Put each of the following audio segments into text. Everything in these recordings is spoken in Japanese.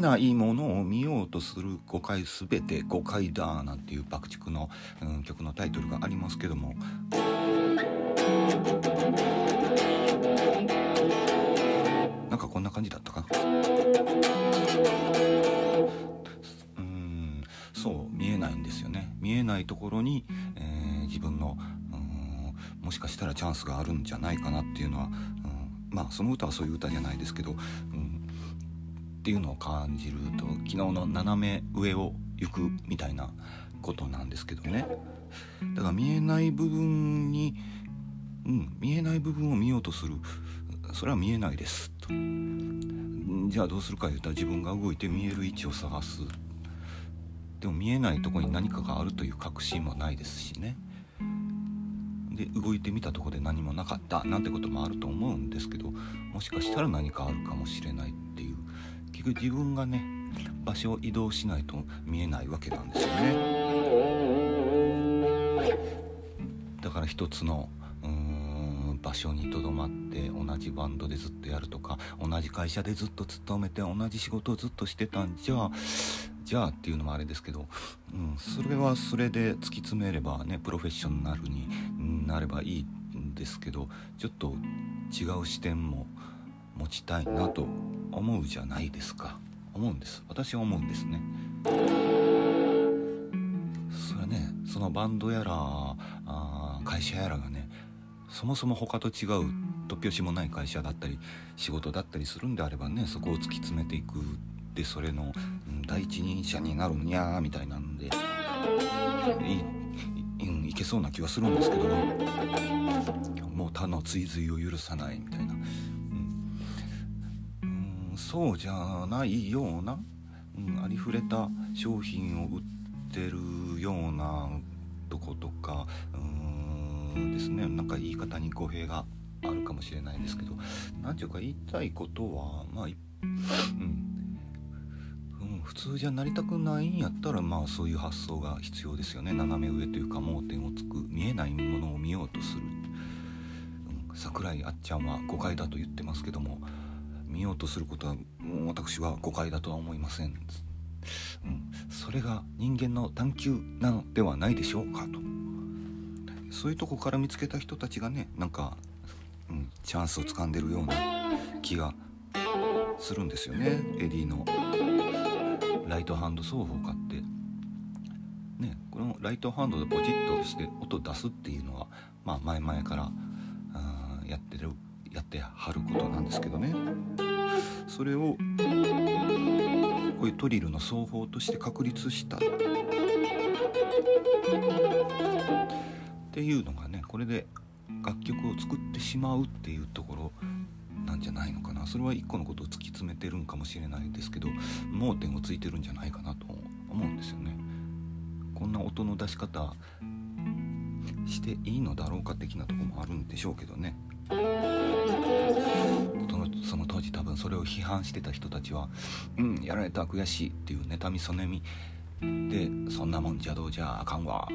ないものを見ようとする誤解すべて誤解だなんていう爆竹の、うん、曲のタイトルがありますけども。なんかこんな感じだったか？うんそう見えないんですよね。見えないところに、えー、自分のもしかしたらチャンスがあるんじゃないかなっていうのは、うん、まあその歌はそういう歌じゃないですけど、うん、っていうのを感じると昨日の斜め上を行くみたいなことなんですけどね。だから見えない部分に、うん、見えない部分を見ようとする。それは見えないです。と。じゃあどうするか言うたら自分が動いて見える位置を探す。でも見えないとこに何かがあるという確信もないですしね。で動いてみたとこで何もなかったなんてこともあると思うんですけどもしかしたら何かあるかもしれないっていう自分がね場所を移動しないと見えないわけなんですよね。だから一つの場所にとどまって同じバンドでずっとやるとか同じ会社でずっと勤めて同じ仕事をずっとしてたんじゃじゃあっていうのもあれですけど、うん、それはそれで突き詰めればねプロフェッショナルになればいいんですけどちょっと違う視点も持ちたいなと思うじゃないですか。思うんです。私は思うんですね。それねそのバンドやらあ会社やらがねそもそも他と違う突拍子もない会社だったり仕事だったりするんであればねそこを突き詰めていくでそれの、第一人者になるんやみたいなんでいいいけそうな気はするんですけどもう他の追随を許さないみたいな、そうじゃないような、うん、ありふれた商品を売ってるようなとことかうーんですね。なんか言い方に語弊があるかもしれないんですけど何ていうか言いたいことはまあ、うん普通じゃなりたくないんやったらまあそういう発想が必要ですよね。斜め上というか盲点をつく見えないものを見ようとする、うん、桜井あっちゃんは誤解だと言ってますけども見ようとすることはもう私は誤解だとは思いません、うん、それが人間の探求なのではないでしょうかと。そういうとこから見つけた人たちがねなんか、うん、チャンスをつかんでるような気がするんですよね。エディの。ライトハンド奏法買って。ねこのライトハンドでポチッとして音出すっていうのはまあ前々からやってるやってはることなんですけどね。それをこういうトリルの奏法として確立した。っていうのがねこれで楽曲を作ってしまうっていうところなんじゃないのかな。それは一個のことを突き詰めてるんかもしれないですけど盲点をついてるんじゃないかなと思うんですよね。こんな音の出し方していいのだろうか的なとこもあるんでしょうけどね。その当時多分それを批判してた人たちは「うんやられた悔しい」っていう妬みそねみ。でそんなもんじゃどうじゃあかんわ。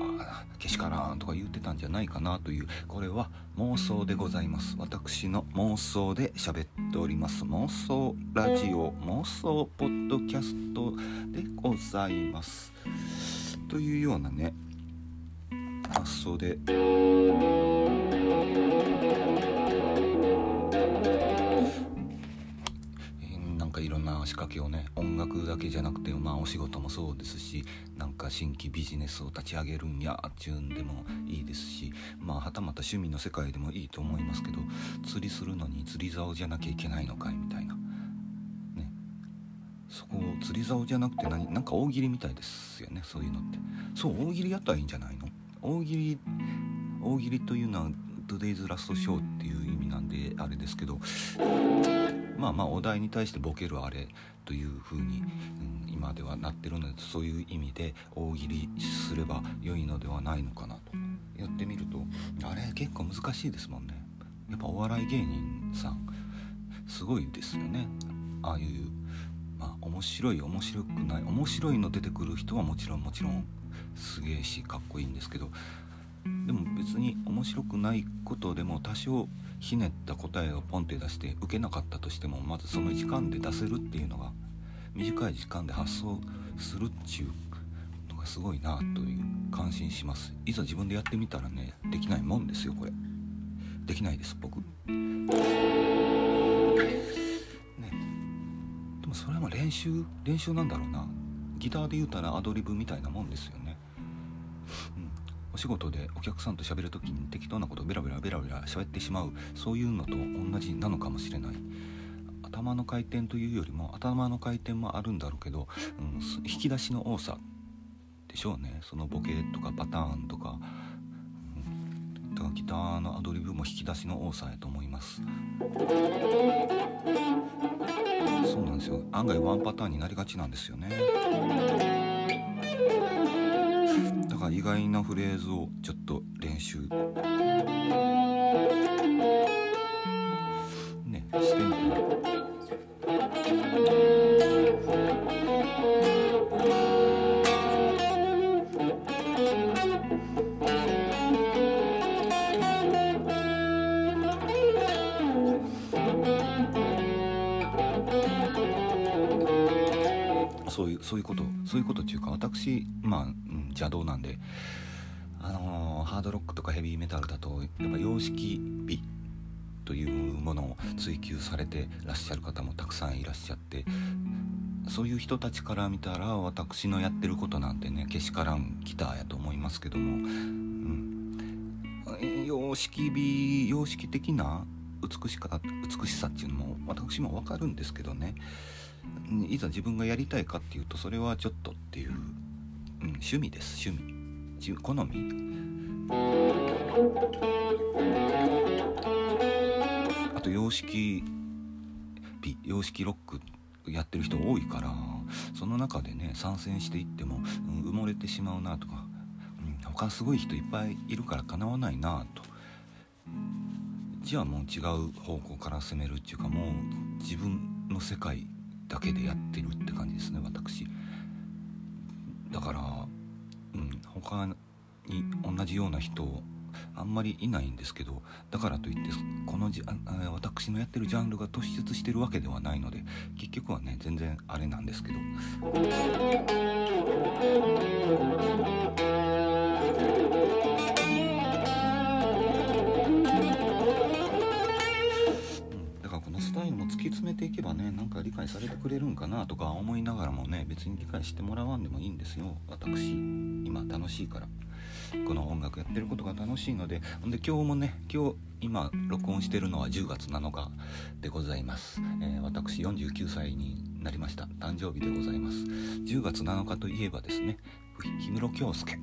けしからんとか言ってたんじゃないかなという。これは妄想でございます。私の妄想で喋っております。妄想ラジオ妄想ポッドキャストでございます。というようなね発想でけをね音楽だけじゃなくてまあお仕事もそうですしなんか新規ビジネスを立ち上げるんやっちゅうんでもいいですしまあはたまた趣味の世界でもいいと思いますけど釣りするのに釣り竿じゃなきゃいけないのかいみたいな。ね。そこを釣り竿じゃなくて何なんか大喜利みたいですよねそういうのって。そう大喜利やったらいいんじゃないの？大喜利大喜利というのは Today's Last Show っていう意味なんであれですけどまあまあお題に対してボケるあれというふうに、うん、今ではなってるのでそういう意味で大喜利すれば良いのではないのかなと。やってみるとあれ結構難しいですもんね。やっぱお笑い芸人さんすごいですよね。ああいうまあ面白い面白くない面白いの出てくる人はもちろんもちろんすげえしかっこいいんですけどでも別に面白くないことでも多少ひねった答えをポンって出して受けなかったとしてもまずその時間で出せるっていうのが短い時間で発想するっちゅうのがすごいなという感心します。いざ自分でやってみたらねできないもんですよこれ。できないです。僕。ね。でもそれも練習練習なんだろうな。ギターで言うたらアドリブみたいなもんですよね、お仕事でお客さんと喋る時に適当なことをベラベラベラベラ喋ってしまうそういうのと同じなのかもしれない。頭の回転というよりも頭の回転もあるんだろうけど、うん、引き出しの多さでしょうね。そのボケとかパターンとか、うん、だからギターのアドリブも引き出しの多さやと思います。そうなんですよ。案外ワンパターンになりがちなんですよね。か意外なフレーズをちょっと練習。そういうそういうことそういうことっていうか私まあ、うん、邪道なんであのー、ハードロックとかヘビーメタルだとやっぱ様式美というものを追求されてらっしゃる方もたくさんいらっしゃってそういう人たちから見たら私のやってることなんてねけしからんギターやと思いますけども、うん、様式美様式的な美しか美しさっていうのも私も分かるんですけどねいざ自分がやりたいかっていうとそれはちょっとっていう、うん、趣味です趣味。好み。あと様式美様式ロックやってる人多いからその中でね参戦していっても、うん、埋もれてしまうなとか、うん、他すごい人いっぱいいるからかなわないなと。じゃあもう違う方向から攻めるっていうかもう自分の世界だけでやってるって感じですね私だから、うん、他に同じような人あんまりいないんですけどだからといってこのじあ私のやってるジャンルが突出してるわけではないので結局はね全然あれなんですけど。解されてくれるんかなとか思いながらもね別に理解してもらわんでもいいんですよ。私今楽しいから。この音楽やってることが楽しいので。ほんで今日もね今日今録音してるのは10月7日でございます、えー、私49歳になりました。誕生日でございます。10月7日といえばですね氷室京介。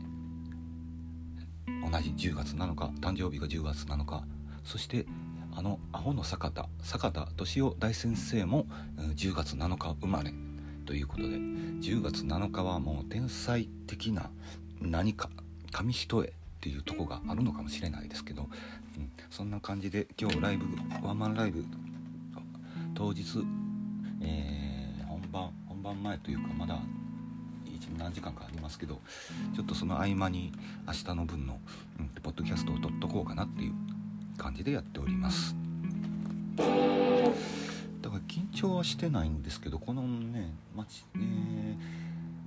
同じ10月7日。誕生日が10月7日。そしてあのアホの坂田。坂田敏夫大先生も10月7日生まれということで10月7日はもう天才的な何か紙一重っていうとこがあるのかもしれないですけど、うん、そんな感じで今日ライブワンマンライブ当日、えー、本番本番前というかまだ何時間かありますけどちょっとその合間に明日の分の、うん、ポッドキャストを撮っとこうかなっていう感じでやっております。張はしてないんですけどこのね待ちね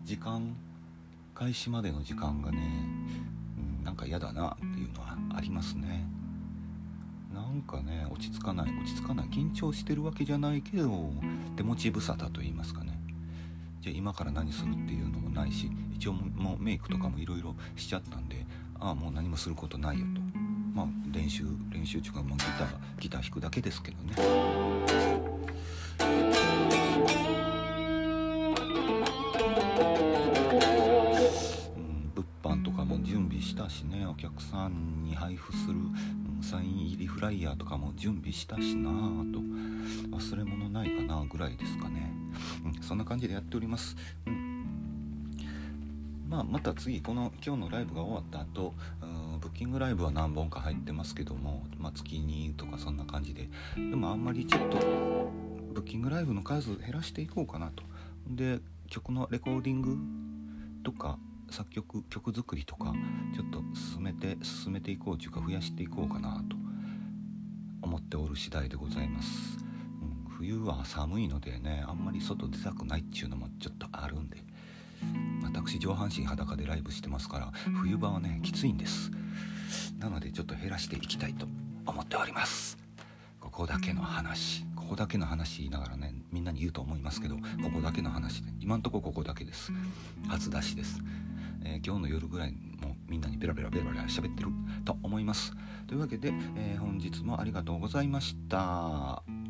時間開始までの時間がね、うん、なんか嫌だなっていうのはありますね。なんかね落ち着かない落ち着かない緊張してるわけじゃないけど手持ち無沙汰と言いますかね。じゃあ今から何するっていうのもないし一応もうメイクとかもいろいろしちゃったんでああもう何もすることないよと。まあ練習練習中か、まあ、ギターギター弾くだけですけどね。ライヤーとかも準備したしなぁと。忘れ物ないかなぐらいですかね、うん、そんな感じでやっております、うん。まあ、また次この今日のライブが終わった後うんブッキングライブは何本か入ってますけども、まあ、月2とかそんな感じで。でもあんまりちょっとブッキングライブの数減らしていこうかなと。で曲のレコーディングとか作曲曲作りとかちょっと進めて進めていこうというか増やしていこうかなと。思っておる次第でございます、うん、冬は寒いのでねあんまり外出たくないっていうのもちょっとあるんで。私上半身裸でライブしてますから冬場はねきついんです。なのでちょっと減らしていきたいと思っております。ここだけの話。ここだけの話言いながらねみんなに言うと思いますけどここだけの話で今んとこここだけです。初出しです。えー、今日の夜ぐらいもみんなにベラベラベラベラ喋ってると思います。というわけで、えー、本日もありがとうございました。